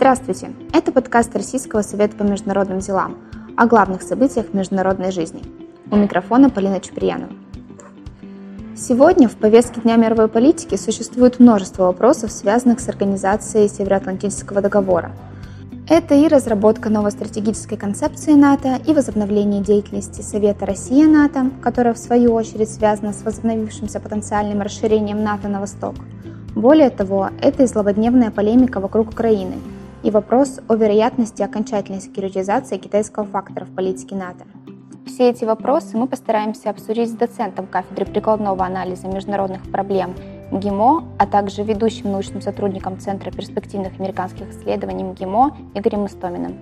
Здравствуйте! Это подкаст Российского совета по международным делам о главных событиях международной жизни. У микрофона Полина Чуприянова. Сегодня в повестке Дня мировой политики существует множество вопросов, связанных с организацией Североатлантического договора. Это и разработка новой стратегической концепции НАТО, и возобновление деятельности Совета Россия-НАТО, которая в свою очередь связана с возобновившимся потенциальным расширением НАТО на восток. Более того, это и злободневная полемика вокруг Украины – и вопрос о вероятности окончательной секьюритизации китайского фактора в политике НАТО. Все эти вопросы мы постараемся обсудить с доцентом кафедры прикладного анализа международных проблем МГИМО, а также ведущим научным сотрудником Центра перспективных американских исследований МГИМО Игорем Истоминым.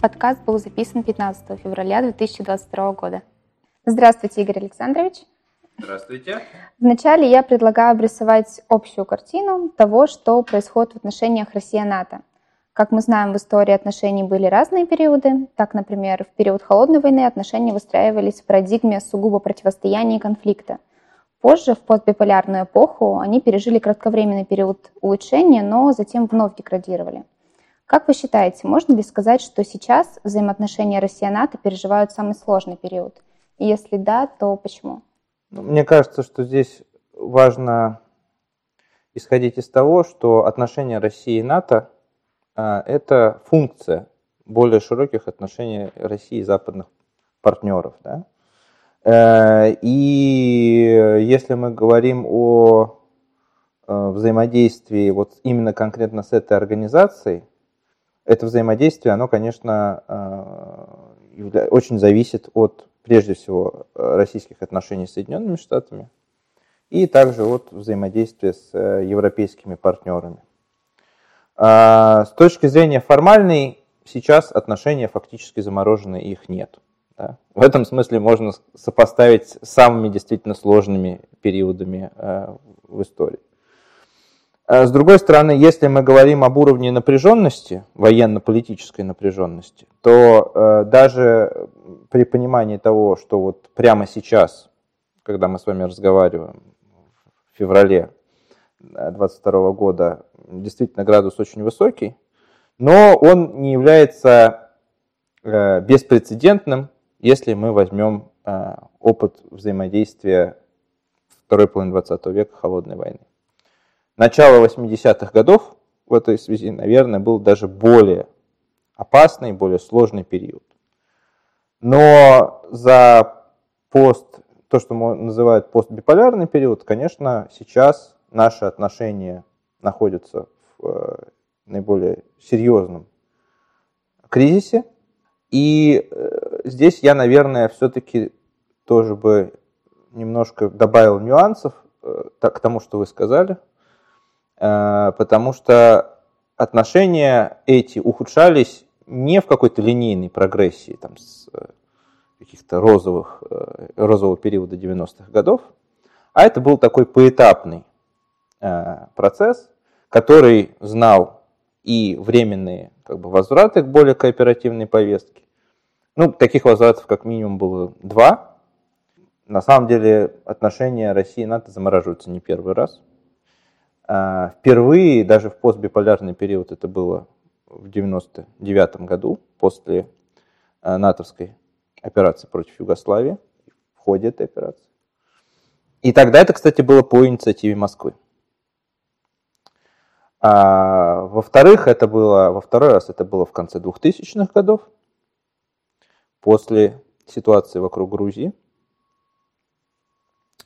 Подкаст был записан 15 февраля 2022 года. Здравствуйте, Игорь Александрович. Здравствуйте. Вначале я предлагаю обрисовать общую картину того, что происходит в отношениях Россия-НАТО. Как мы знаем, в истории отношений были разные периоды. Так, например, в период Холодной войны отношения выстраивались в парадигме сугубо противостояния и конфликта. Позже, в постбиполярную эпоху, они пережили кратковременный период улучшения, но затем вновь деградировали. Как вы считаете, можно ли сказать, что сейчас взаимоотношения Россия-НАТО переживают самый сложный период? И если да, то почему? Мне кажется, что здесь важно исходить из того, что отношения России и НАТО это функция более широких отношений России и западных партнеров. Да? Э, и если мы говорим о э, взаимодействии вот именно конкретно с этой организацией, это взаимодействие, оно, конечно, э, очень зависит от, прежде всего, российских отношений с Соединенными Штатами и также от взаимодействия с европейскими партнерами. А, с точки зрения формальной, сейчас отношения фактически заморожены, их нет. Да? В этом смысле можно сопоставить с самыми действительно сложными периодами э, в истории. А с другой стороны, если мы говорим об уровне напряженности, военно-политической напряженности, то даже при понимании того, что вот прямо сейчас, когда мы с вами разговариваем в феврале 2022 года действительно градус очень высокий, но он не является э, беспрецедентным, если мы возьмем э, опыт взаимодействия второй половины 20 века холодной войны. Начало 80-х годов в этой связи, наверное, был даже более опасный, более сложный период. Но за пост, то, что называют постбиполярный период, конечно, сейчас наши отношения находятся в э, наиболее серьезном кризисе. И э, здесь я, наверное, все-таки тоже бы немножко добавил нюансов э, к тому, что вы сказали, потому что отношения эти ухудшались не в какой-то линейной прогрессии, там, с каких-то розовых, розового периода 90-х годов, а это был такой поэтапный процесс, который знал и временные как бы, возвраты к более кооперативной повестке. Ну, таких возвратов как минимум было два. На самом деле отношения России и НАТО замораживаются не первый раз. Э, впервые, даже в постбиполярный период, это было в 1999 году, после э, натовской операции против Югославии, в ходе этой операции. И тогда это, кстати, было по инициативе Москвы. А, во-вторых, это было, во второй раз это было в конце 2000-х годов, после ситуации вокруг Грузии.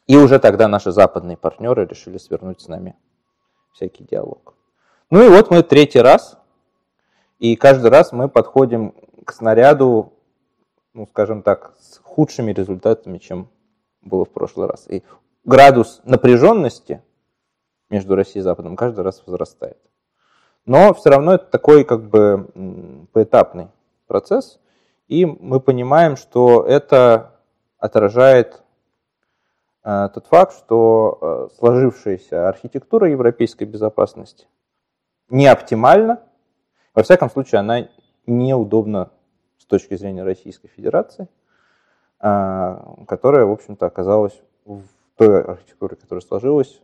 И уже тогда наши западные партнеры решили свернуть с нами всякий диалог. Ну и вот мы третий раз, и каждый раз мы подходим к снаряду, ну, скажем так, с худшими результатами, чем было в прошлый раз. И градус напряженности между Россией и Западом каждый раз возрастает. Но все равно это такой как бы поэтапный процесс, и мы понимаем, что это отражает э, тот факт, что э, сложившаяся архитектура европейской безопасности не оптимальна, во всяком случае она неудобна с точки зрения Российской Федерации, э, которая, в общем-то, оказалась в той архитектуре, которая сложилась,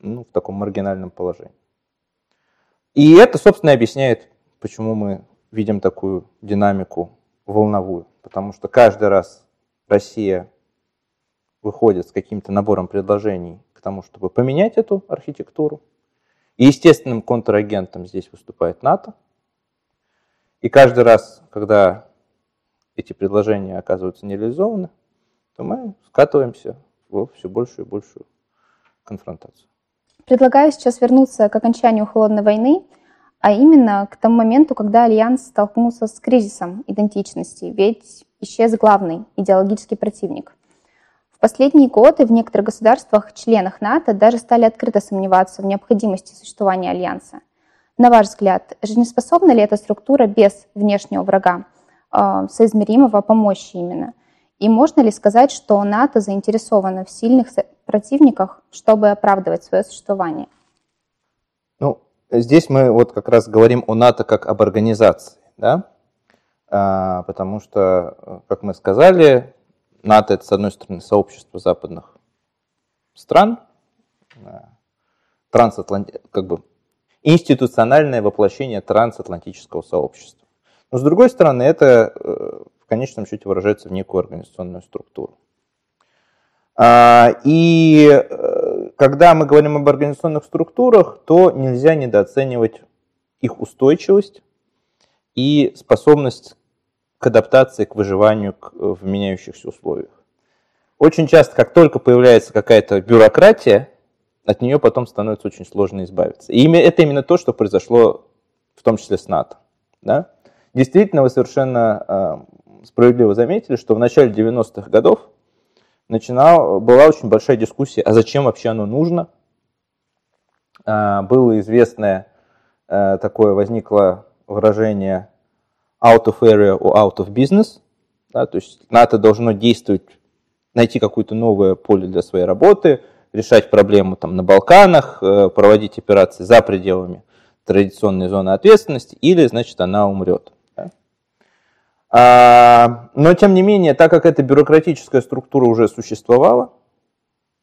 ну, в таком маргинальном положении. И это, собственно, объясняет, почему мы видим такую динамику волновую. Потому что каждый раз Россия выходит с каким-то набором предложений к тому, чтобы поменять эту архитектуру. И естественным контрагентом здесь выступает НАТО. И каждый раз, когда эти предложения оказываются нереализованы, то мы скатываемся в все большую и большую конфронтацию. Предлагаю сейчас вернуться к окончанию холодной войны, а именно к тому моменту, когда Альянс столкнулся с кризисом идентичности, ведь исчез главный идеологический противник. В последние годы в некоторых государствах, членах НАТО, даже стали открыто сомневаться в необходимости существования Альянса. На ваш взгляд, жизнеспособна ли эта структура без внешнего врага, э, соизмеримого по мощи именно? И можно ли сказать, что НАТО заинтересовано в сильных противниках, чтобы оправдывать свое существование? Ну, здесь мы вот как раз говорим о НАТО как об организации, да? А, потому что, как мы сказали, НАТО это, с одной стороны, сообщество западных стран, трансатланти... как бы институциональное воплощение трансатлантического сообщества. Но с другой стороны, это э, в конечном счете выражается в некую организационную структуру. А, и э, когда мы говорим об организационных структурах, то нельзя недооценивать их устойчивость и способность к адаптации, к выживанию в меняющихся условиях. Очень часто, как только появляется какая-то бюрократия, от нее потом становится очень сложно избавиться. И это именно то, что произошло в том числе с НАТО. Да? Действительно, вы совершенно э, справедливо заметили, что в начале 90-х годов начинал, была очень большая дискуссия, а зачем вообще оно нужно. Э, было известное э, такое, возникло выражение out of area or out of business. Да, то есть НАТО должно действовать, найти какое-то новое поле для своей работы, решать проблему там, на Балканах, э, проводить операции за пределами традиционной зоны ответственности, или, значит, она умрет. А, но, тем не менее, так как эта бюрократическая структура уже существовала,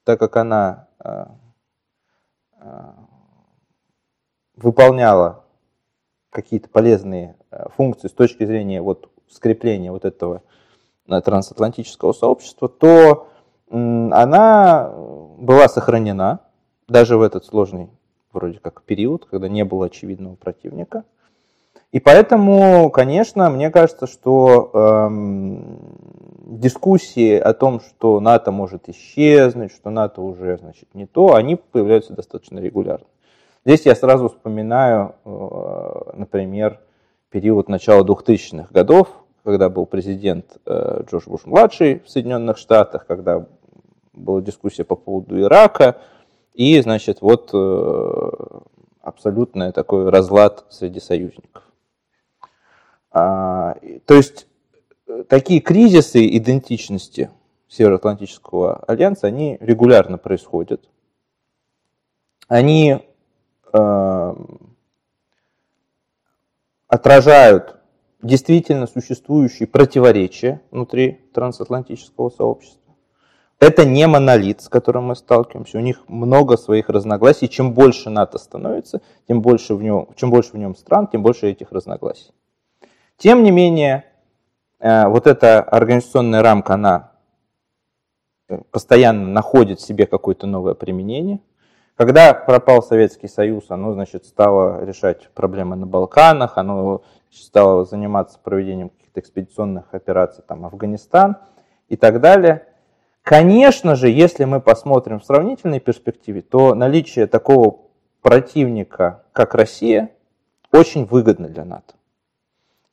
так как она а, а, выполняла какие-то полезные функции с точки зрения вот скрепления вот этого трансатлантического сообщества, то она была сохранена даже в этот сложный вроде как период, когда не было очевидного противника. И поэтому, конечно, мне кажется, что эм, дискуссии о том, что НАТО может исчезнуть, что НАТО уже значит, не то, они появляются достаточно регулярно. Здесь я сразу вспоминаю, э, например, период начала 2000-х годов, когда был президент э, Джордж Буш-младший в Соединенных Штатах, когда была дискуссия по поводу Ирака, и, значит, вот э, абсолютный такой разлад среди союзников. А, то есть такие кризисы идентичности Североатлантического альянса, они регулярно происходят. Они Эм, отражают действительно существующие противоречия внутри трансатлантического сообщества. Это не монолит, с которым мы сталкиваемся. У них много своих разногласий. Чем больше НАТО становится, тем больше в нем, чем больше в нем стран, тем больше этих разногласий. Тем не менее, э, вот эта организационная рамка, она постоянно находит в себе какое-то новое применение – когда пропал Советский Союз, оно, значит, стало решать проблемы на Балканах, оно стало заниматься проведением каких-то экспедиционных операций, там, Афганистан и так далее. Конечно же, если мы посмотрим в сравнительной перспективе, то наличие такого противника, как Россия, очень выгодно для НАТО.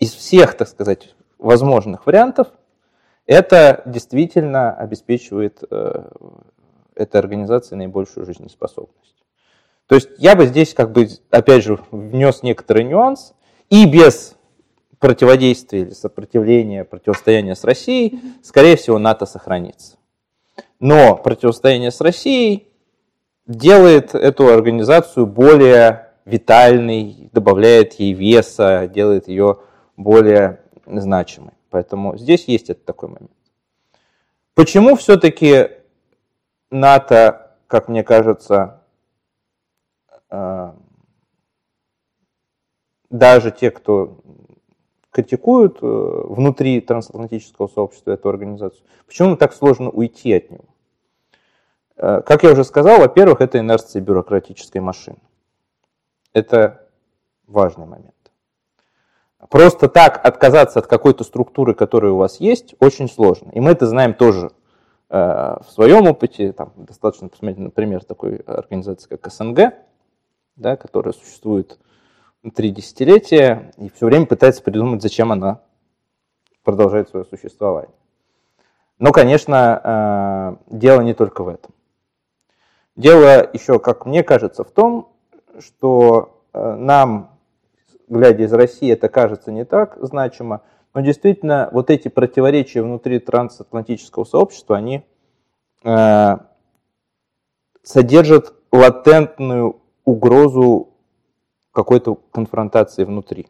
Из всех, так сказать, возможных вариантов, это действительно обеспечивает э, этой организации наибольшую жизнеспособность. То есть я бы здесь, как бы, опять же, внес некоторый нюанс, и без противодействия или сопротивления, противостояния с Россией, скорее всего, НАТО сохранится. Но противостояние с Россией делает эту организацию более витальной, добавляет ей веса, делает ее более значимой. Поэтому здесь есть этот такой момент. Почему все-таки НАТО, как мне кажется, э, даже те, кто критикуют э, внутри трансатлантического сообщества эту организацию, почему так сложно уйти от него? Э, как я уже сказал, во-первых, это инерция бюрократической машины. Это важный момент. Просто так отказаться от какой-то структуры, которая у вас есть, очень сложно. И мы это знаем тоже э, в своем опыте. Там достаточно посмотреть, например, такой организации, как СНГ, да, которая существует три десятилетия и все время пытается придумать, зачем она продолжает свое существование. Но, конечно, э, дело не только в этом. Дело еще, как мне кажется, в том, что э, нам глядя из России, это кажется не так значимо, но действительно вот эти противоречия внутри трансатлантического сообщества, они э, содержат латентную угрозу какой-то конфронтации внутри.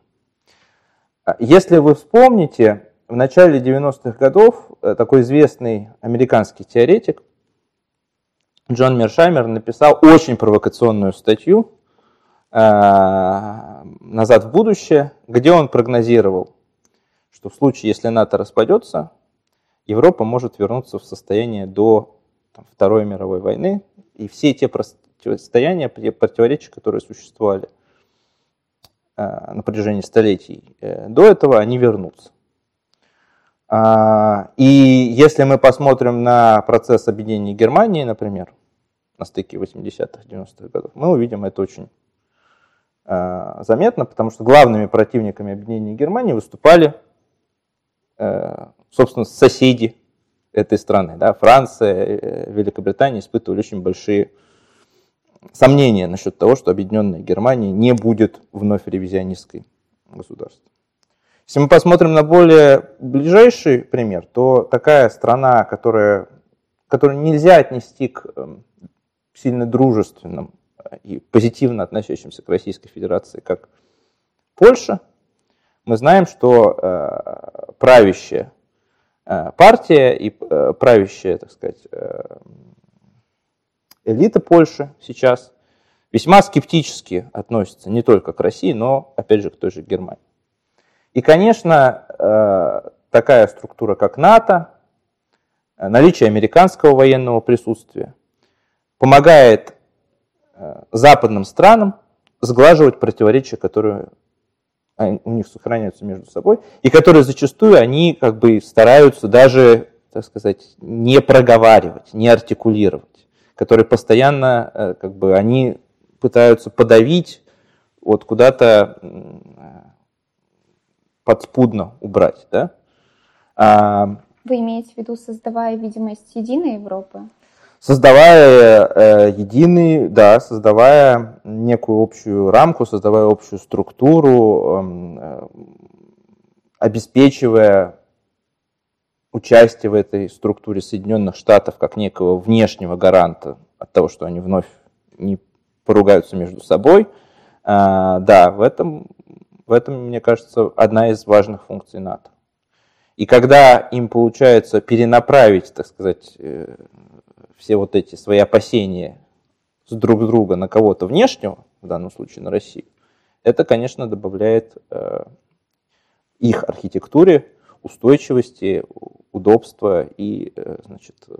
Если вы вспомните, в начале 90-х годов э, такой известный американский теоретик Джон Мершаймер написал очень провокационную статью назад в будущее, где он прогнозировал, что в случае, если НАТО распадется, Европа может вернуться в состояние до там, Второй мировой войны, и все те противостояния, противоречия, которые существовали э, на протяжении столетий э, до этого, они вернутся. А, и если мы посмотрим на процесс объединения Германии, например, на стыке 80-х, 90-х годов, мы увидим это очень Э, заметно, потому что главными противниками объединения Германии выступали, э, собственно, соседи этой страны. Да, Франция, э, Великобритания испытывали очень большие сомнения насчет того, что объединенная Германия не будет вновь ревизионистской государством. Если мы посмотрим на более ближайший пример, то такая страна, которая, которую нельзя отнести к эм, сильно дружественным и позитивно относящимся к Российской Федерации, как Польша, мы знаем, что э, правящая э, партия и э, правящая, так сказать, элита Польши сейчас весьма скептически относится не только к России, но, опять же, к той же Германии. И, конечно, такая структура, как НАТО, наличие американского военного присутствия помогает западным странам сглаживать противоречия, которые у них сохраняются между собой, и которые зачастую они как бы стараются даже, так сказать, не проговаривать, не артикулировать, которые постоянно э, как бы они пытаются подавить, вот куда-то подспудно убрать, да? А, Вы имеете в виду, создавая видимость единой Европы? Создавая э, единый, да, создавая некую общую рамку, создавая общую структуру, эм, э, обеспечивая участие в этой структуре Соединенных Штатов как некого внешнего гаранта от того, что они вновь не поругаются между собой. Э, да, в этом, в этом, мне кажется, одна из важных функций НАТО. И когда им получается перенаправить, так сказать, э, все вот эти свои опасения с друг друга на кого-то внешнего, в данном случае на Россию, это, конечно, добавляет э, их архитектуре устойчивости, удобства и, э, значит, э,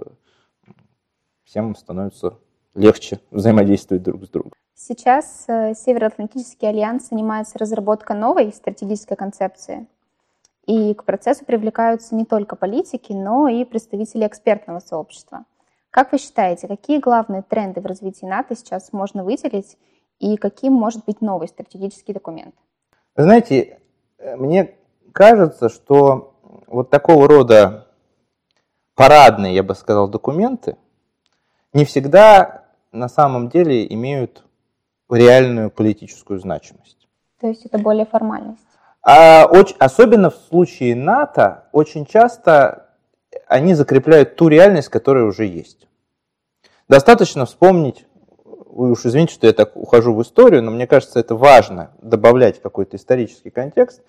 всем становится легче взаимодействовать друг с другом. Сейчас Североатлантический альянс занимается разработкой новой стратегической концепции. И к процессу привлекаются не только политики, но и представители экспертного сообщества. Как вы считаете, какие главные тренды в развитии НАТО сейчас можно выделить и каким может быть новый стратегический документ? Вы знаете, мне кажется, что вот такого рода парадные, я бы сказал, документы не всегда на самом деле имеют реальную политическую значимость. То есть это более формальность? А, очень, особенно в случае НАТО очень часто они закрепляют ту реальность, которая уже есть. Достаточно вспомнить, вы уж извините, что я так ухожу в историю, но мне кажется, это важно, добавлять какой-то исторический контекст,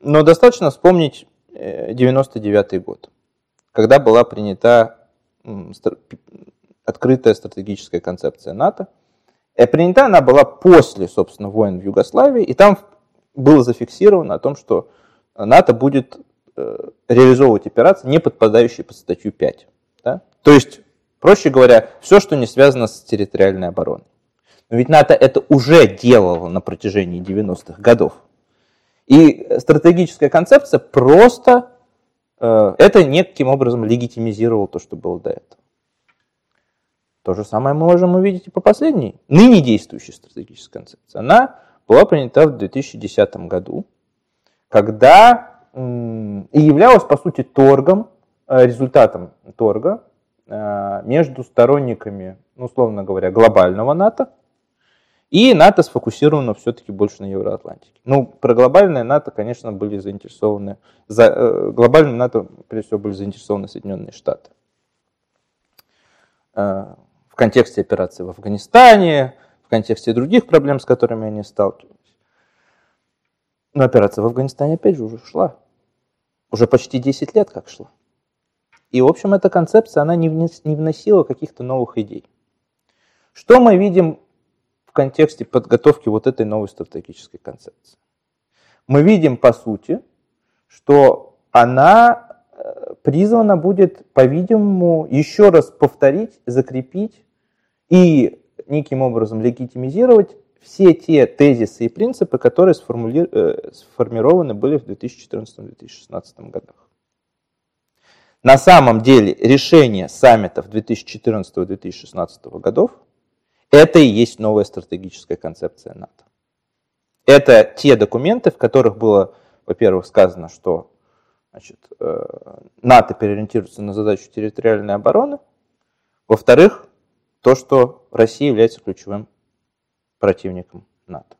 но достаточно вспомнить 99 э, год, когда была принята открытая стратегическая концепция НАТО. И принята она была после, собственно, войн в Югославии, и там было зафиксировано о том, что НАТО будет э, реализовывать операции, не подпадающие под статью 5. Да? То есть, проще говоря, все, что не связано с территориальной обороной. Но ведь НАТО это уже делало на протяжении 90-х годов. И стратегическая концепция просто э, это неким образом легитимизировало то, что было до этого. То же самое мы можем увидеть и по последней, ныне действующей стратегической концепции. Она была принята в 2010 году, когда и являлась, по сути, торгом, э, результатом торга э, между сторонниками, ну, условно говоря, глобального НАТО и НАТО сфокусировано все-таки больше на Евроатлантике. Ну, про глобальное НАТО, конечно, были заинтересованы, за, э, глобальным НАТО, прежде всего, были заинтересованы Соединенные Штаты. В контексте операции в Афганистане, в контексте других проблем, с которыми они сталкивались. Но операция в Афганистане, опять же, уже шла. Уже почти 10 лет как шла. И, в общем, эта концепция, она не вносила каких-то новых идей. Что мы видим в контексте подготовки вот этой новой стратегической концепции. Мы видим, по сути, что она э, призвана будет, по-видимому, еще раз повторить, закрепить и неким образом легитимизировать все те тезисы и принципы, которые сформули... Э, сформированы были в 2014-2016 годах. На самом деле решение саммитов 2014-2016 годов – это и есть новая стратегическая концепция НАТО. Это те документы, в которых было, во-первых, сказано, что значит, э, НАТО переориентируется на задачу территориальной обороны. Во-вторых, то, что Россия является ключевым противником НАТО.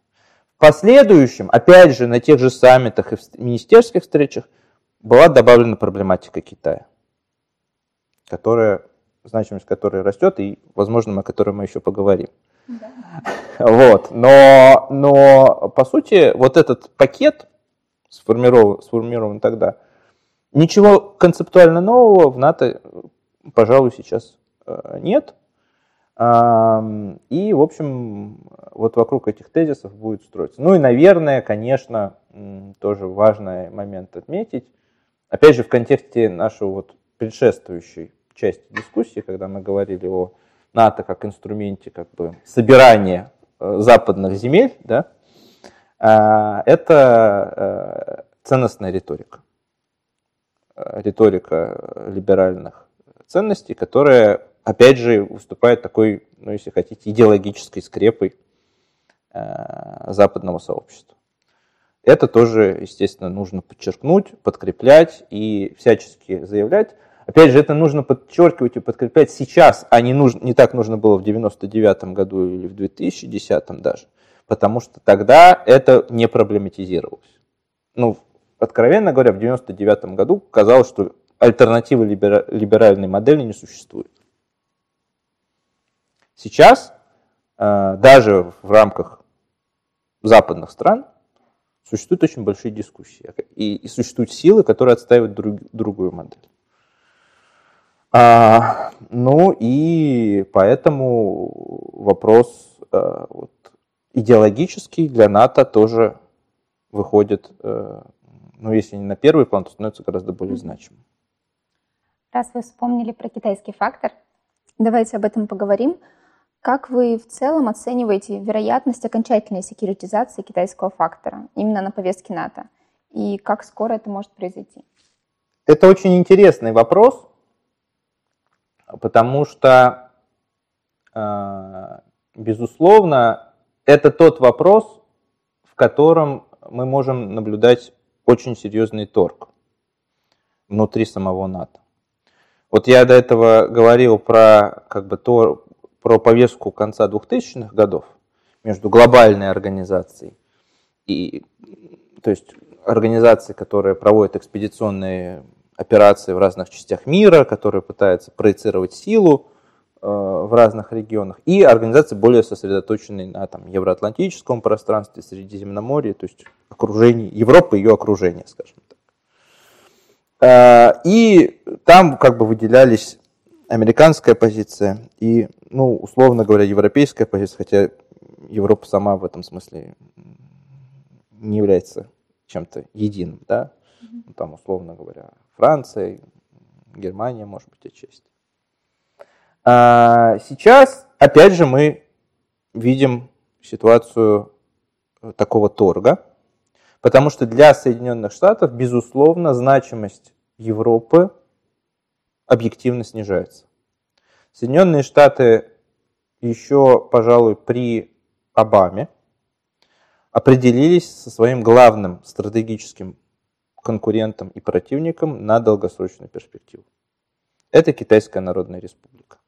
В последующем, опять же, на тех же саммитах и в министерских встречах была добавлена проблематика Китая, которая значимость которой растет, и, возможно, о которой мы еще поговорим. Да. Вот. Но, но, по сути, вот этот пакет сформирован, сформирован тогда, ничего концептуально нового в НАТО, пожалуй, сейчас э, нет. И, в общем, вот вокруг этих тезисов будет строиться. Ну и, наверное, конечно, тоже важный момент отметить, опять же, в контексте нашего вот предшествующей части дискуссии, когда мы говорили о НАТО как инструменте как бы, собирания э, западных земель, да, э, это э, ценностная риторика. Риторика либеральных ценностей, которая, опять же, выступает такой, ну, если хотите, идеологической скрепой западного сообщества. Это тоже, естественно, нужно подчеркнуть, подкреплять и всячески заявлять. Опять же, это нужно подчеркивать и подкреплять сейчас, а не, нужно, не так нужно было в 99 году или в 2010 даже, потому что тогда это не проблематизировалось. Ну, откровенно говоря, в 99 году казалось, что альтернативы либера, либеральной модели не существует. Сейчас, э, даже в рамках западных стран, существуют очень большие дискуссии. И, и существуют силы, которые отстаивают друг, другую модель. А, ну и поэтому вопрос а, вот, идеологический для НАТО тоже выходит, а, ну если не на первый план, то становится гораздо более значимым. Раз вы вспомнили про китайский фактор, давайте об этом поговорим. Как вы в целом оцениваете вероятность окончательной секьюритизации китайского фактора именно на повестке НАТО? И как скоро это может произойти? Это очень интересный вопрос потому что, э, безусловно, это тот вопрос, в котором мы можем наблюдать очень серьезный торг внутри самого НАТО. Вот я до этого говорил про, как бы, то, про повестку конца 2000-х годов между глобальной организацией и, то есть, организацией, которая проводит экспедиционные операции в разных частях мира, которые пытаются проецировать силу э, в разных регионах, и организации более сосредоточенные на там, евроатлантическом пространстве, Средиземноморье, то есть окружении Европы ее окружения, скажем так. Э, и там как бы выделялись американская позиция и, ну, условно говоря, европейская позиция, хотя Европа сама в этом смысле не является чем-то единым, да, ну, там, условно говоря, Франция, Германия, может быть, отчасти. А сейчас, опять же, мы видим ситуацию такого торга, потому что для Соединенных Штатов, безусловно, значимость Европы объективно снижается. Соединенные Штаты еще, пожалуй, при Обаме определились со своим главным стратегическим конкурентом и противником на долгосрочную перспективу. Это Китайская Народная Республика.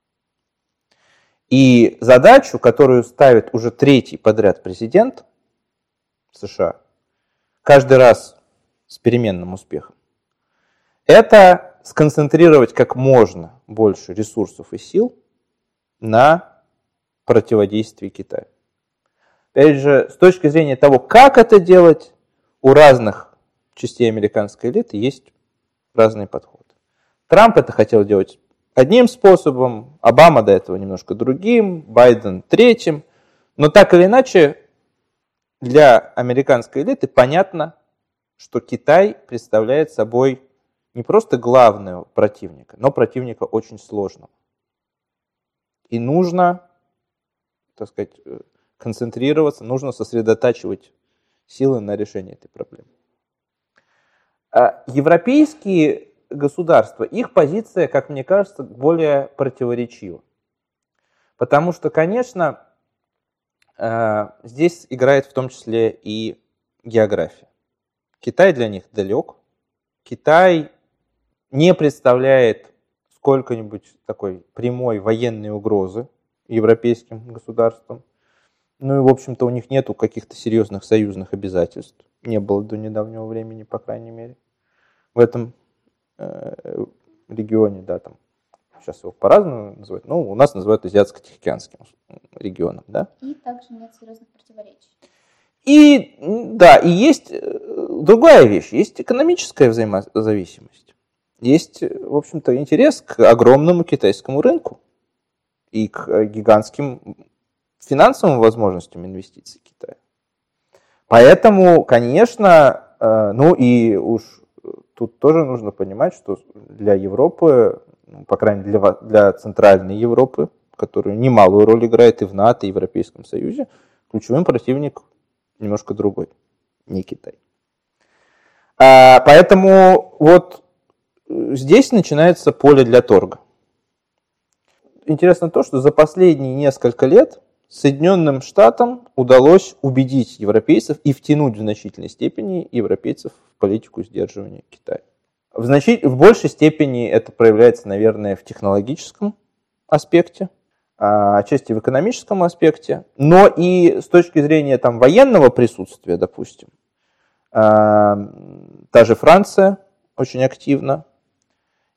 И задачу, которую ставит уже третий подряд президент США, каждый раз с переменным успехом, это сконцентрировать как можно больше ресурсов и сил на противодействии Китаю. Опять же, с точки зрения того, как это делать, у разных частей американской элиты есть разные подходы. Трамп это хотел делать одним способом, Обама до этого немножко другим, Байден третьим. Но так или иначе, для американской элиты понятно, что Китай представляет собой не просто главного противника, но противника очень сложного. И нужно, так сказать, э, концентрироваться, нужно сосредотачивать силы на решении этой проблемы. А европейские государства, их позиция, как мне кажется, более противоречива. Потому что, конечно, э, здесь играет в том числе и география. Китай для них далек. Китай не представляет сколько-нибудь такой прямой военной угрозы европейским государствам. Ну и, в общем-то, у них нету каких-то серьезных союзных обязательств. Не было до недавнего времени, по крайней мере. В этом э, регионе, да, там, сейчас его по-разному называют, ну, у нас называют Азиатско-Тихоокеанским регионом, да. И также нет серьезных противоречий. И, да, и есть э, другая вещь, есть экономическая взаимозависимость. Есть, в общем-то, интерес к огромному китайскому рынку и к гигантским финансовым возможностям инвестиций Китая. Поэтому, конечно, э, ну и уж тут тоже нужно понимать, что для Европы, ну, по крайней мере для, для Центральной Европы, которая немалую роль играет и в НАТО, и в Европейском Союзе, ключевым противник немножко другой, не Китай. А, поэтому вот здесь начинается поле для торга. Интересно то, что за последние несколько лет Соединенным Штатам удалось убедить европейцев и втянуть в значительной степени европейцев в политику сдерживания Китая. В, значит... в большей степени это проявляется, наверное, в технологическом аспекте, а, отчасти в экономическом аспекте, но и с точки зрения там, военного присутствия, допустим, а, та же Франция очень активна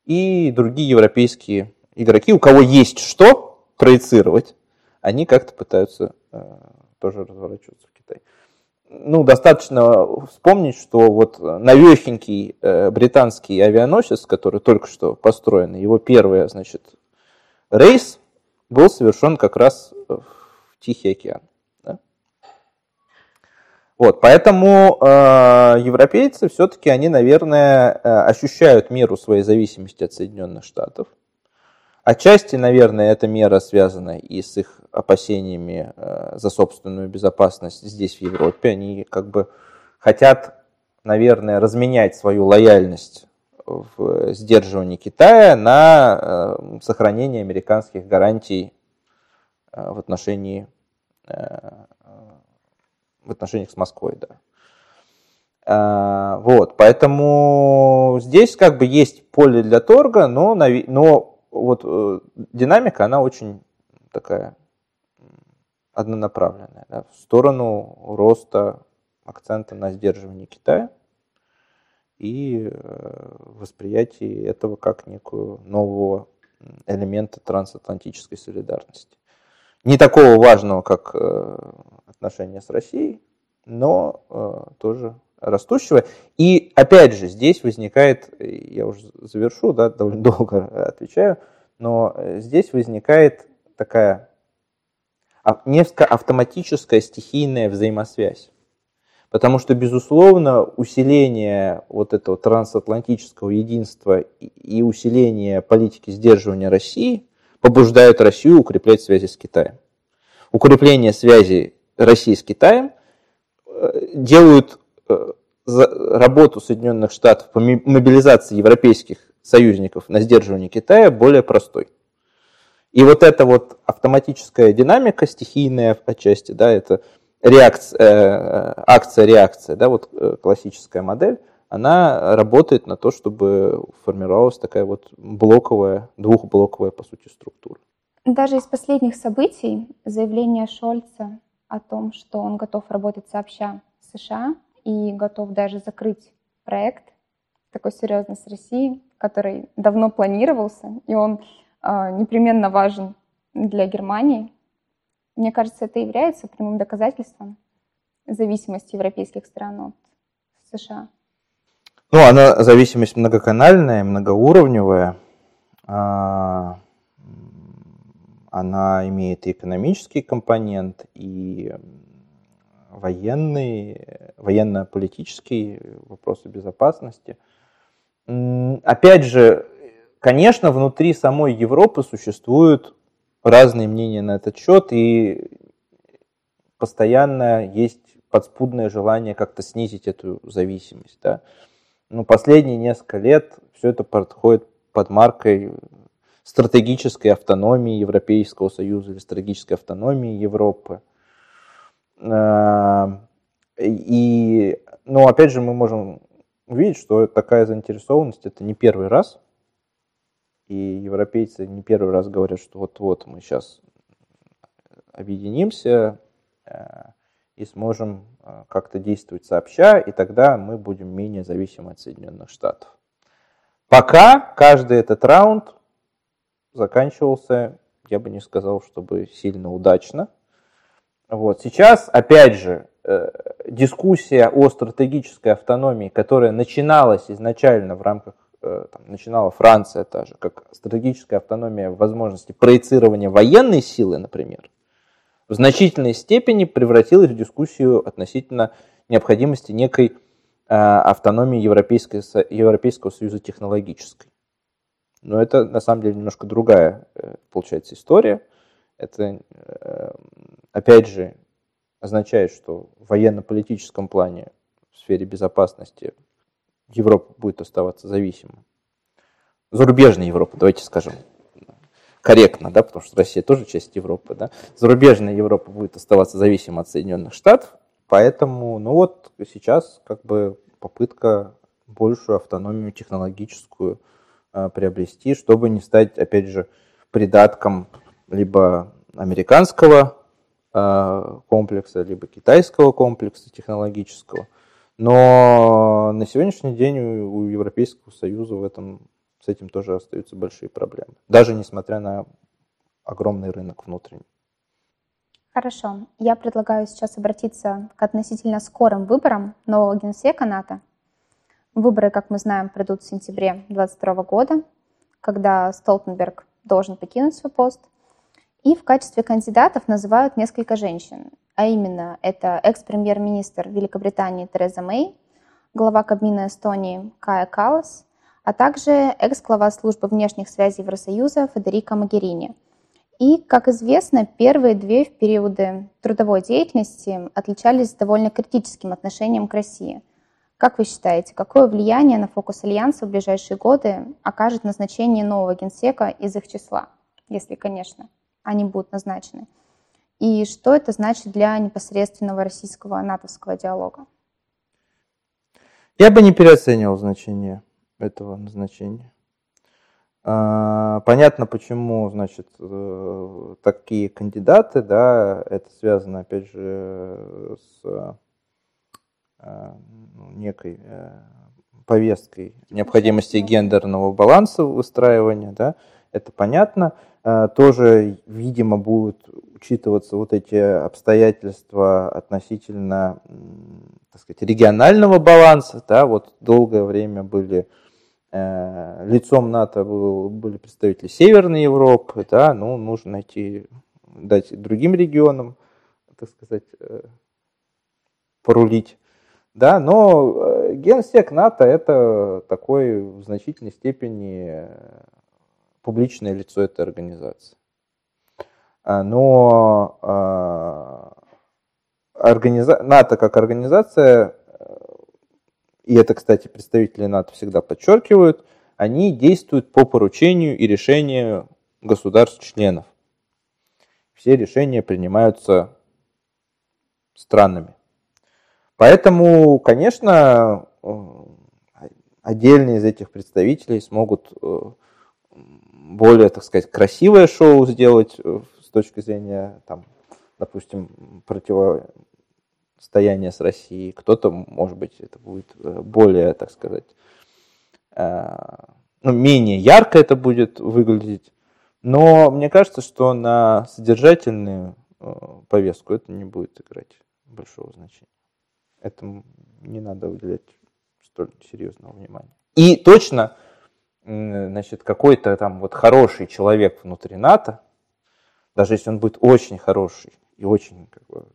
и другие европейские игроки, у кого есть что проецировать, они как-то пытаются э, тоже разворачиваться в Китай. Ну, достаточно вспомнить, что вот новехенький э, британский авианосец, который только что построен, его первый, значит, рейс был совершен как раз в Тихий океан. Вот, поэтому э, европейцы все-таки, они, наверное, э, ощущают меру своей зависимости от Соединенных Штатов. Отчасти, наверное, эта мера связана и с их опасениями э, за собственную безопасность здесь, в Европе. Они как бы хотят, наверное, разменять свою лояльность в сдерживании Китая на э, сохранение американских гарантий э, в отношении в отношениях с Москвой, да. Вот, поэтому здесь как бы есть поле для торга, но, но вот э, динамика, она очень такая однонаправленная, да, в сторону роста акцента на сдерживание Китая и э, восприятие этого как некую нового элемента трансатлантической солидарности. Не такого важного, как э, отношения с Россией, но тоже растущего. И опять же, здесь возникает, я уже завершу, да, довольно долго отвечаю, но э, здесь возникает такая несколько автоматическая стихийная взаимосвязь. Потому что, безусловно, усиление вот этого трансатлантического единства и усиление политики сдерживания России побуждают Россию укреплять связи с Китаем. Укрепление связей России с Китаем э, делают э, работу Соединенных Штатов по мобилизации европейских союзников на сдерживание Китая более простой. И вот эта вот автоматическая динамика, стихийная отчасти, да, это реакция, э, акция-реакция, да, вот классическая модель, она работает на то, чтобы формировалась такая вот блоковая, двухблоковая, по сути, структура. Даже из последних событий заявление Шольца о том, что он готов работать сообща с США и готов даже закрыть проект такой серьезный с Россией, который давно планировался, и он э, непременно важен для Германии, мне кажется, это является прямым доказательством зависимости европейских стран от США. Ну, она зависимость многоканальная, многоуровневая. А, она имеет и экономический компонент, и военный, военно-политический, вопросы безопасности. Опять же, конечно, внутри самой Европы существуют разные мнения на этот счет, и постоянно есть подспудное желание как-то снизить эту зависимость. Да. Ну, последние несколько лет все это подходит под маркой стратегической автономии Европейского Союза или стратегической автономии Европы. А, и, ну, опять же, мы можем увидеть, что такая заинтересованность это не первый раз – и европейцы не первый раз говорят, что вот-вот мы сейчас объединимся э, и сможем как-то действовать сообща, и тогда мы будем менее зависимы от Соединенных Штатов. Пока каждый этот раунд заканчивался, я бы не сказал, чтобы сильно удачно. Вот. Сейчас, опять же, э, дискуссия о стратегической автономии, которая начиналась изначально в рамках Э, там, начинала Франция та же, как стратегическая автономия в возможности проецирования военной силы, например, в значительной степени превратилась в дискуссию относительно необходимости некой э, автономии Европейской, Европейского Союза технологической. Но это на самом деле немножко другая, э, получается, история. Это, опять же, означает, что в военно-политическом плане в сфере безопасности Европа будет оставаться зависимой. Зарубежная Европа, давайте скажем корректно, да, потому что Россия тоже часть Европы, да. Зарубежная Европа будет оставаться зависимой от Соединенных Штатов, поэтому, ну вот сейчас как бы попытка большую автономию технологическую э, приобрести, чтобы не стать, опять же, придатком либо американского э, комплекса, либо китайского комплекса технологического. Но на сегодняшний день у Европейского Союза в этом, с этим тоже остаются большие проблемы. Даже несмотря на огромный рынок внутренний. Хорошо. Я предлагаю сейчас обратиться к относительно скорым выборам нового генсека НАТО. Выборы, как мы знаем, придут в сентябре 2022 года, когда Столтенберг должен покинуть свой пост. И в качестве кандидатов называют несколько женщин а именно это экс-премьер-министр Великобритании Тереза Мэй, глава Кабмина Эстонии Кая Калас, а также экс-глава службы внешних связей Евросоюза Федерико Магерини. И, как известно, первые две в периоды трудовой деятельности отличались довольно критическим отношением к России. Как вы считаете, какое влияние на фокус Альянса в ближайшие годы окажет назначение нового генсека из их числа, если, конечно, они будут назначены? и что это значит для непосредственного российского натовского диалога? Я бы не переоценивал значение этого назначения. А, понятно, почему, значит, э, такие кандидаты, да, это связано, опять же, с э, ну, некой э, повесткой необходимости гендерного баланса выстраивания, да, это понятно. Тоже, видимо, будут учитываться вот эти обстоятельства относительно, так сказать, регионального баланса, да, вот долгое время были лицом НАТО был, были представители Северной Европы, да, ну, нужно найти, дать другим регионам, так сказать, э, порулить Да, но генсек НАТО это такой в значительной степени публичное лицо этой организации. А, но организа... НАТО как организация, и это, кстати, представители НАТО всегда подчеркивают, они действуют по поручению и решению государств-членов. Все решения принимаются странами. Поэтому, конечно, отдельные из этих представителей смогут э, более, так сказать, красивое шоу сделать э, с точки зрения, там, допустим, противостояния с Россией. Кто-то, может быть, это будет э, более, так сказать, ну, менее ярко это будет выглядеть. Но мне кажется, что на содержательную повестку это не будет играть большого значения. Этому не надо уделять столь серьезного внимания. И точно, значит, какой-то там вот хороший человек внутри НАТО, даже если он будет очень хороший и очень как бы,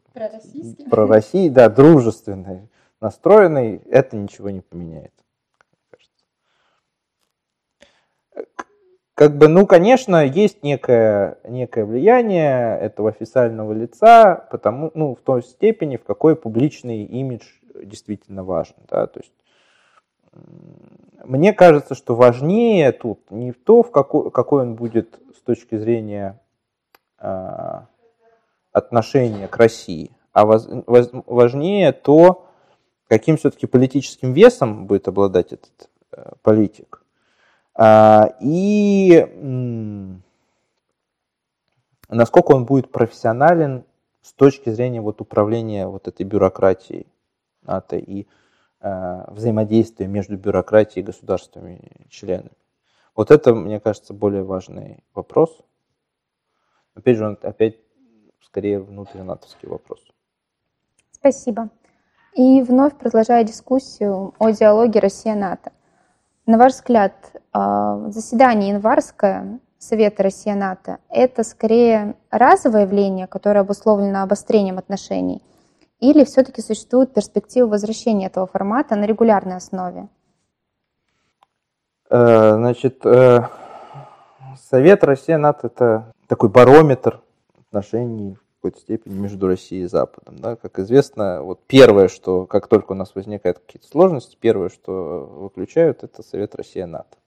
про Россию, да, дружественный, настроенный, это ничего не поменяет. как бы, ну, конечно, есть некое, некое влияние этого официального лица, потому, ну, в той степени, в какой публичный имидж действительно важен, да, то есть мне кажется, что важнее тут не то, в какой, какой он будет с точки зрения э, отношения к России, а важнее то, каким все-таки политическим весом будет обладать этот э, политик. А, и насколько он будет профессионален с точки зрения вот управления вот этой бюрократией НАТО и а, взаимодействия между бюрократией и государствами членами. Вот это, мне кажется, более важный вопрос. Опять же, он опять скорее внутренатовский вопрос. Спасибо. И вновь продолжая дискуссию о диалоге Россия-НАТО. На ваш взгляд, а, заседание январское Совета Россия-НАТО – это скорее разовое явление, которое обусловлено обострением отношений, или все-таки существует перспектива возвращения этого формата на регулярной основе? Э, значит, э, Совет Россия-НАТО – это такой барометр отношений какой-то степени между Россией и Западом. Да? Как известно, вот первое, что как только у нас возникают какие-то сложности, первое, что выключают, это Совет Россия-НАТО.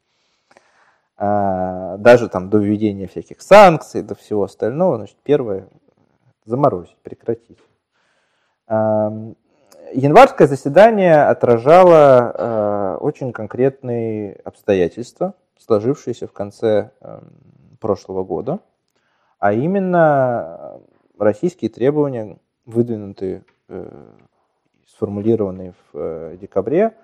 А, даже там до введения всяких санкций, до всего остального, значит, первое – заморозить, прекратить. А, январское заседание отражало а, очень конкретные обстоятельства, сложившиеся в конце а, прошлого года, а именно российские требования, выдвинутые, э, сформулированные в э, декабре,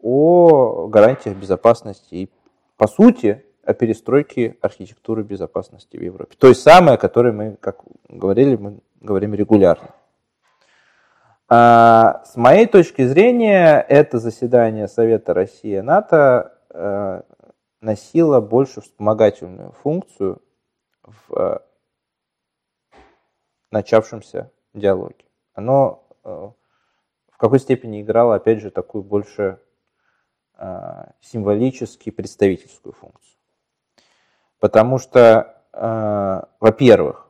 о гарантиях безопасности и, по сути, о перестройке архитектуры безопасности в Европе. То есть самое, о которой мы, как говорили, мы говорим регулярно. А, с моей точки зрения, это заседание Совета России и НАТО а, носило больше вспомогательную функцию в начавшемся диалоге. Оно э, в какой степени играло, опять же, такую больше э, символически представительскую функцию. Потому что, э, во-первых,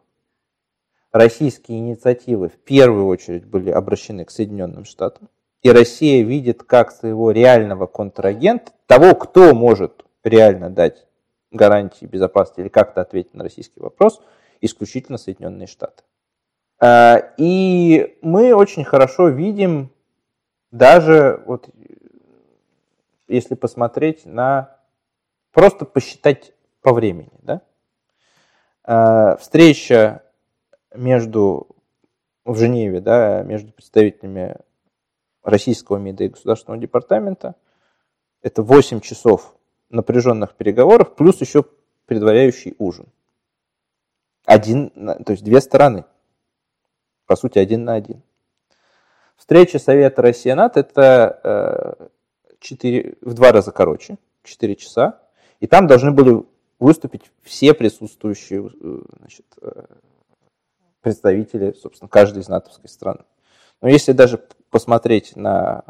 российские инициативы в первую очередь были обращены к Соединенным Штатам, и Россия видит как своего реального контрагента, того, кто может реально дать гарантии безопасности или как-то ответить на российский вопрос, исключительно Соединенные Штаты. Э, и мы очень хорошо видим даже, вот, если посмотреть на, просто посчитать по времени, да? Э, встреча между, в Женеве, да, между представителями российского МИДа и Государственного департамента, это 8 часов напряженных переговоров, плюс еще предваряющий ужин. Один, то есть две стороны – по сути, один на один. Встреча Совета Россия-НАТО это 4, э, в два раза короче, 4 часа. И там должны были выступить все присутствующие э, значит, э, представители, собственно, каждой из натовской страны. Но если даже посмотреть на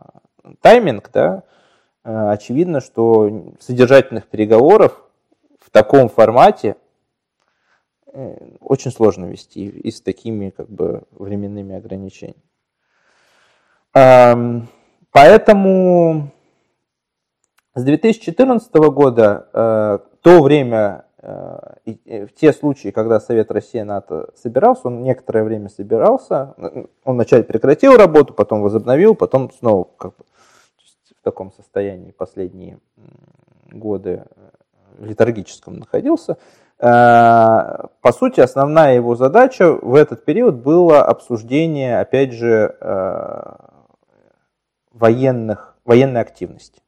тайминг, да, очевидно, что содержательных переговоров в таком формате очень сложно вести и с такими как бы временными ограничениями. Поэтому с 2014 года э, то время, в те случаи, когда Совет Россия-НАТО собирался, он некоторое время собирался, он вначале прекратил работу, потом возобновил, потом снова как бы в таком состоянии последние годы литургическом находился. Э, по сути, основная его задача в этот период было обсуждение, опять же, э, военных, военной активности.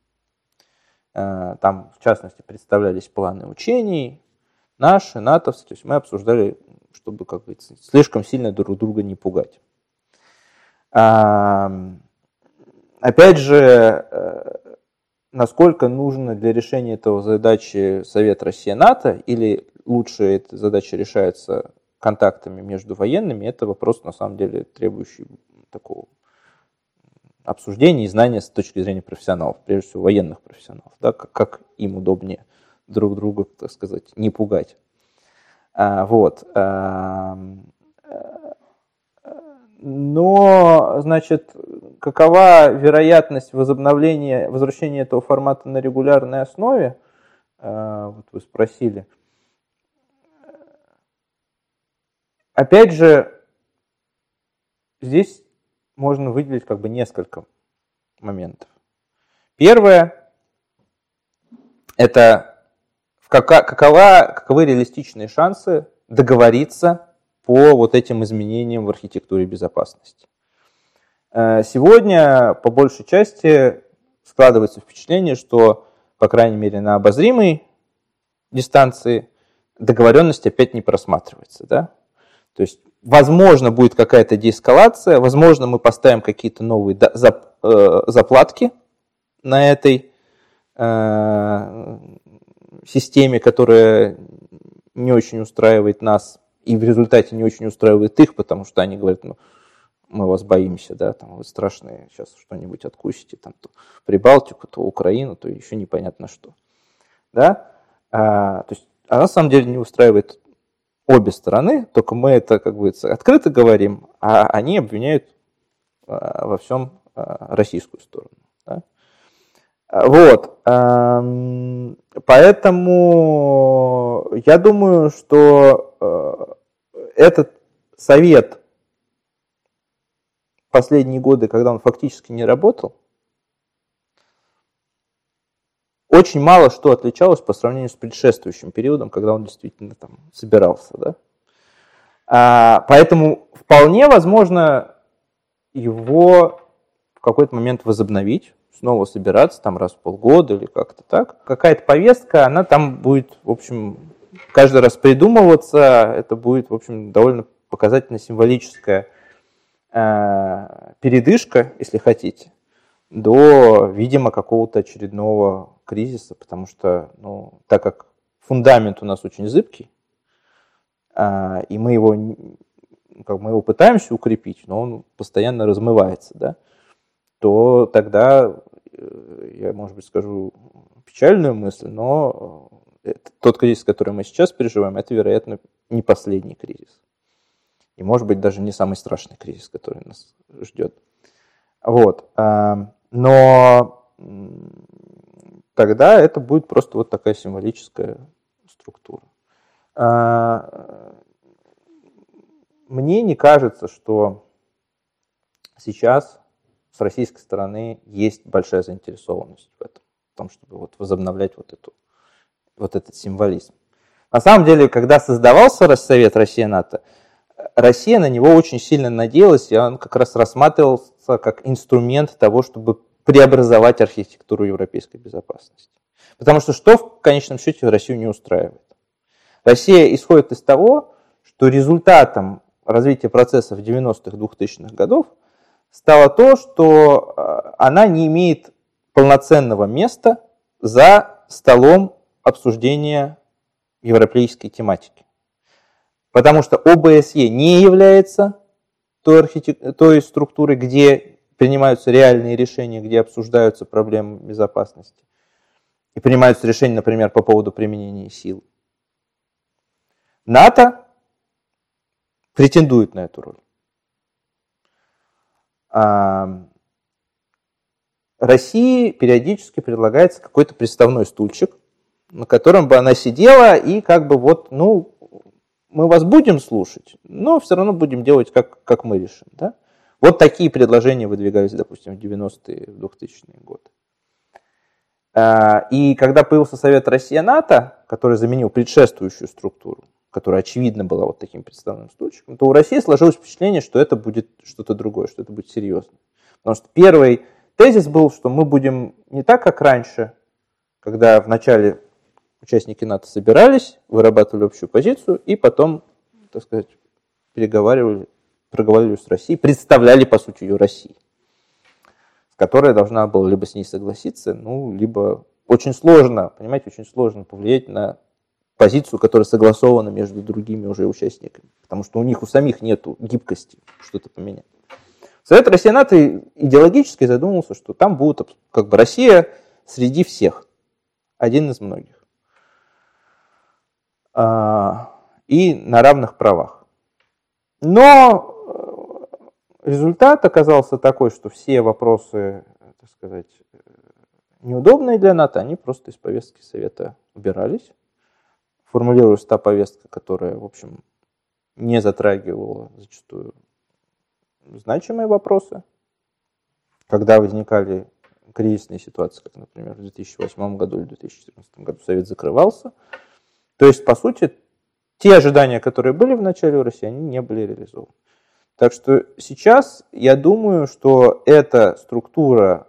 Э, там, в частности, представлялись планы учений, наши, натовские. То есть мы обсуждали, чтобы, как говорится, слишком сильно друг друга не пугать. Опять же, насколько нужно для решения этого задачи Совет Россия-НАТО, или лучше эта задача решается контактами между военными, это вопрос, на самом деле, требующий такого обсуждения и знания с точки зрения профессионалов, прежде всего военных профессионалов, да, как, как им удобнее друг друга, так сказать, не пугать. А, вот. А, но, значит, какова вероятность возобновления, возвращения этого формата на регулярной основе? А, вот вы спросили. Опять же, здесь можно выделить как бы несколько моментов. Первое – это какова, каковы реалистичные шансы договориться по вот этим изменениям в архитектуре безопасности. Э, сегодня, по большей части, складывается впечатление, что, по крайней мере, на обозримой дистанции договоренность опять не просматривается. Да? То есть, возможно, будет какая-то деэскалация, возможно, мы поставим какие-то новые э, заплатки на этой э, системе, которая не очень устраивает нас и в результате не очень устраивает их, потому что они говорят, ну, мы вас боимся, да, там вы страшные, сейчас что-нибудь откусите, там то Прибалтику, то Украину, то еще непонятно что, да, а, то есть, а на самом деле не устраивает обе стороны, только мы это, как бы, открыто говорим, а они обвиняют а, во всем а, российскую сторону. Да? Вот. Поэтому я думаю, что э, этот совет последние годы, когда он фактически не работал, очень мало что отличалось по сравнению с предшествующим периодом, когда он действительно там собирался. Да? А, поэтому вполне возможно его в какой-то момент возобновить снова собираться там раз в полгода или как-то так. Какая-то повестка, она там будет, в общем, каждый раз придумываться. Это будет, в общем, довольно показательно символическая передышка, если хотите, до, видимо, какого-то очередного кризиса, потому что, ну, так как фундамент у нас очень зыбкий, э, и мы его, как мы его пытаемся укрепить, но он постоянно размывается, да, то тогда Э, я, может быть, скажу печальную мысль, но э, тот кризис, который мы сейчас переживаем, это, вероятно, не последний кризис. И, может быть, даже не самый страшный кризис, который нас ждет. Вот. А, но тогда это будет просто вот такая символическая структура. А, мне не кажется, что сейчас с российской стороны есть большая заинтересованность в этом, в том, чтобы вот возобновлять вот, эту, вот этот символизм. На самом деле, когда создавался Совет Россия-НАТО, Россия на него очень сильно надеялась, и он как раз рассматривался как инструмент того, чтобы преобразовать архитектуру европейской безопасности. Потому что что в конечном счете Россию не устраивает? Россия исходит из того, что результатом развития процессов 90-х, 2000-х годов стало то, что э, она не имеет полноценного места за столом обсуждения европейской тематики. Потому что ОБСЕ не является той, архитек... той структурой, где принимаются реальные решения, где обсуждаются проблемы безопасности. И принимаются решения, например, по поводу применения сил. НАТО претендует на эту роль. А России периодически предлагается какой-то приставной стульчик, на котором бы она сидела и как бы вот, ну, мы вас будем слушать, но все равно будем делать, как, как мы решим. Да? Вот такие предложения выдвигались, допустим, в 90-е, в 2000-е годы. А, и когда появился Совет Россия-НАТО, который заменил предшествующую структуру, которая очевидно была вот таким представным стульчиком, то у России сложилось впечатление, что это будет что-то другое, что это будет серьезно. Потому что первый тезис был, что мы будем не так, как раньше, когда вначале участники НАТО собирались, вырабатывали общую позицию и потом, так сказать, переговаривали, проговаривали с Россией, представляли, по сути, ее России, с которой должна была либо с ней согласиться, ну, либо очень сложно, понимаете, очень сложно повлиять на позицию, которая согласована между другими уже участниками, потому что у них у самих нет гибкости что-то поменять. Совет России НАТО идеологически задумался, что там будут как бы Россия среди всех, один из многих. А, и на равных правах. Но э, результат оказался такой, что все вопросы, так сказать, неудобные для НАТО, они просто из повестки Совета убирались. Формулируясь та повестка, которая, в общем, не затрагивала зачастую значимые вопросы. Когда возникали кризисные ситуации, как, например, в 2008 году или 2014 году Совет закрывался, то есть, по сути, те ожидания, которые были в начале у России, они не были реализованы. Так что сейчас я думаю, что эта структура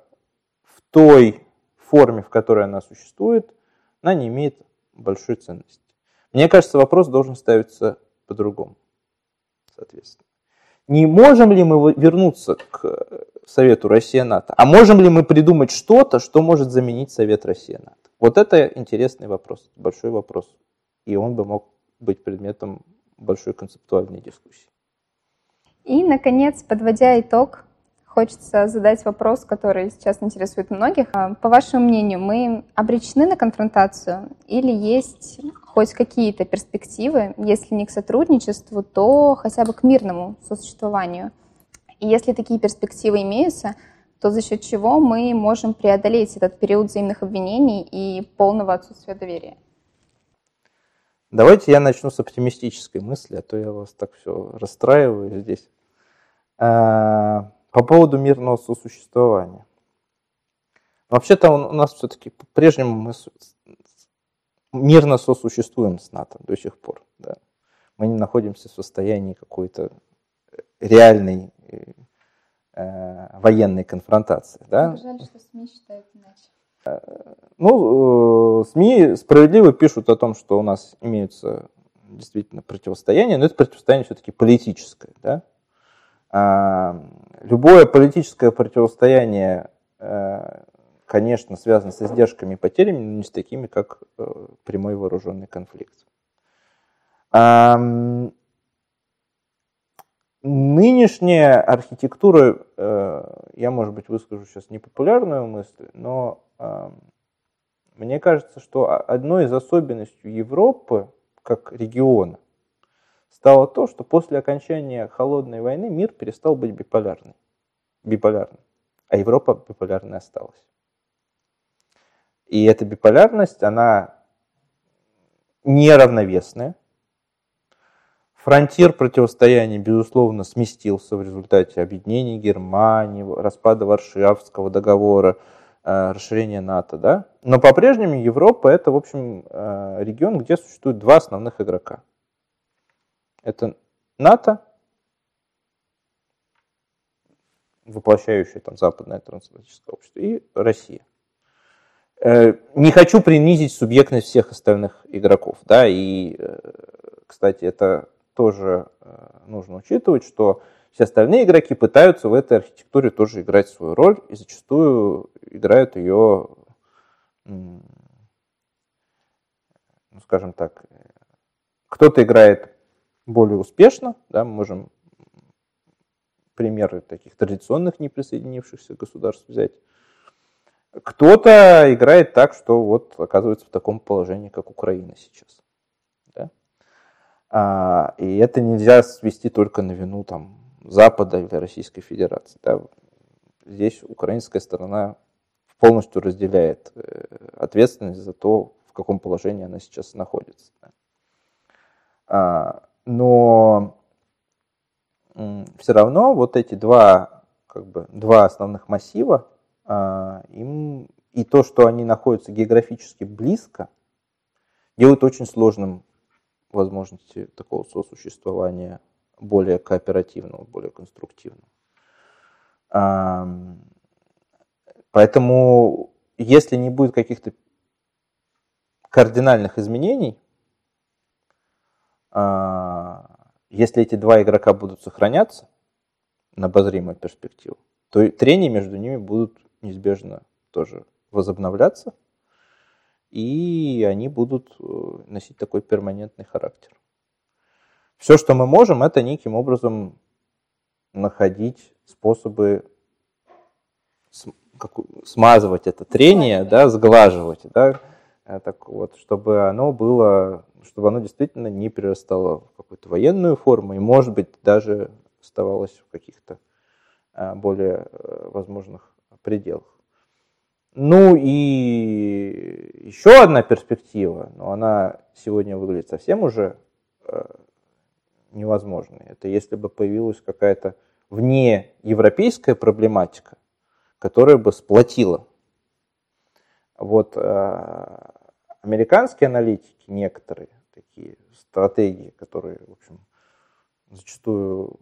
в той форме, в которой она существует, она не имеет большой ценности. Мне кажется, вопрос должен ставиться по-другому, соответственно. Не можем ли мы вернуться к Совету Россия-НАТО, а можем ли мы придумать что-то, что может заменить Совет Россия-НАТО? Вот это интересный вопрос, большой вопрос и он бы мог быть предметом большой концептуальной дискуссии. И, наконец, подводя итог, хочется задать вопрос, который сейчас интересует многих. А, по вашему мнению, мы обречены на конфронтацию или есть хоть какие-то перспективы, если не к сотрудничеству, то хотя бы к мирному сосуществованию? И если такие перспективы имеются, то за счет чего мы можем преодолеть этот период взаимных обвинений и полного отсутствия доверия? Давайте я начну с оптимистической мысли, а то я вас так все расстраиваю здесь. А, по поводу мирного сосуществования. Вообще-то у нас все-таки по-прежнему мы мирно сосуществуем с НАТО до сих пор. Да. Мы не находимся в состоянии какой-то реальной э, военной конфронации. Да? Жаль, что СМИ считают иначе. Ну, э, СМИ справедливо пишут о том, что у нас имеются действительно противостояние, но это противостояние все-таки политическое. Да? А, любое политическое противостояние, э, конечно, связано с издержками и потерями, но не с такими, как э, прямой вооруженный конфликт. Нынешняя архитектура, я, может быть, выскажу сейчас непопулярную мысль, но мне кажется, что одной из особенностей Европы как региона стало то, что после окончания холодной войны мир перестал быть биполярным, биполярным а Европа биполярной осталась. И эта биполярность, она неравновесная. Фронтир противостояния, безусловно, сместился в результате объединения Германии, распада Варшавского договора, Э, расширения НАТО, да? Но по-прежнему Европа это, в общем, э, регион, где существуют два основных игрока. Это НАТО, воплощающее там западное трансатлантическое общество, и Россия. Э, не хочу принизить субъектность всех остальных игроков, да, и, кстати, это тоже нужно учитывать, что все остальные игроки пытаются в этой архитектуре тоже играть свою роль и зачастую играют ее, ну, скажем так, кто-то играет более успешно, да, мы можем примеры таких традиционных неприсоединившихся государств взять. Кто-то играет так, что вот оказывается в таком положении, как Украина сейчас. Да? А, и это нельзя свести только на вину там, Запада или Российской Федерации. Да? Здесь украинская сторона полностью разделяет э, ответственность за то, в каком положении она сейчас находится. А, но все равно вот эти два, как бы, два основных массива, а, им, и то, что они находятся географически близко, делают очень сложным возможности такого сосуществования более кооперативного, более конструктивного. Поэтому, если не будет каких-то кардинальных изменений, а, если эти два игрока будут сохраняться на обозримую перспективу, то трения между ними будут неизбежно тоже возобновляться, и они будут э, носить такой перманентный характер. Все, что мы можем, это неким образом находить способы смазывать это трение, да, сглаживать, да, э, так вот, чтобы оно было, чтобы оно действительно не перерастало в какую-то военную форму и, может быть, даже оставалось в каких-то э, более э, возможных пределах. Ну и еще одна перспектива, но она сегодня выглядит совсем уже невозможной. Это если бы появилась какая-то вне европейская проблематика, которая бы сплотила. Вот э, американские аналитики, некоторые такие стратегии, которые, в общем, зачастую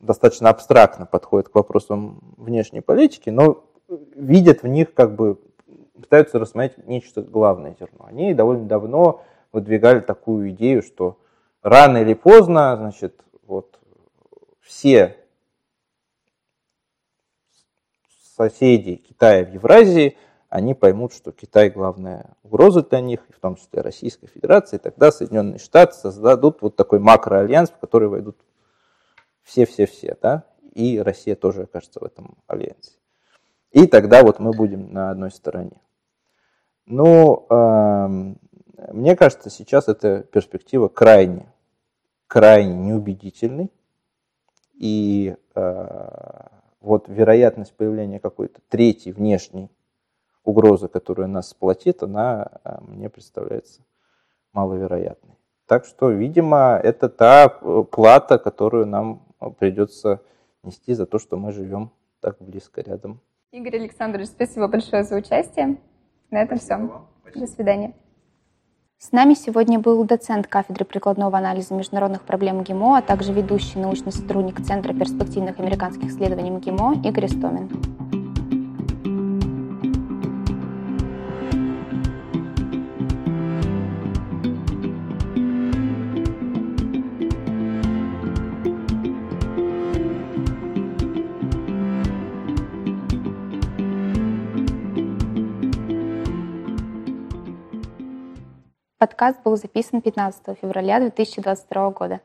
достаточно абстрактно подходят к вопросам внешней политики, но видят в них как бы, пытаются рассмотреть нечто главное зерно. Они довольно давно выдвигали такую идею, что рано или поздно, значит, вот все соседей Китая в Евразии, они поймут, что Китай главная угроза для них, и в том числе Российская Федерация, и тогда Соединенные Штаты создадут вот такой макроальянс, в который войдут все-все-все, да, и Россия тоже окажется в этом альянсе. И тогда вот мы будем на одной стороне. Ну, мне кажется, сейчас эта перспектива крайне, крайне неубедительной. И э, вот вероятность появления какой-то третьей внешней угрозы, которая нас сплотит, она а, мне представляется маловероятной. Так что, видимо, это та э, плата, которую нам э, придется нести за то, что мы живем так близко рядом. Игорь Александрович, спасибо большое за участие. На этом все. До свидания. С нами сегодня был доцент кафедры прикладного анализа международных проблем ГИМО, а также ведущий научный сотрудник Центра перспективных американских исследований МГИМО Игорь Стомин. Подкаст был записан 15 февраля 2022 года.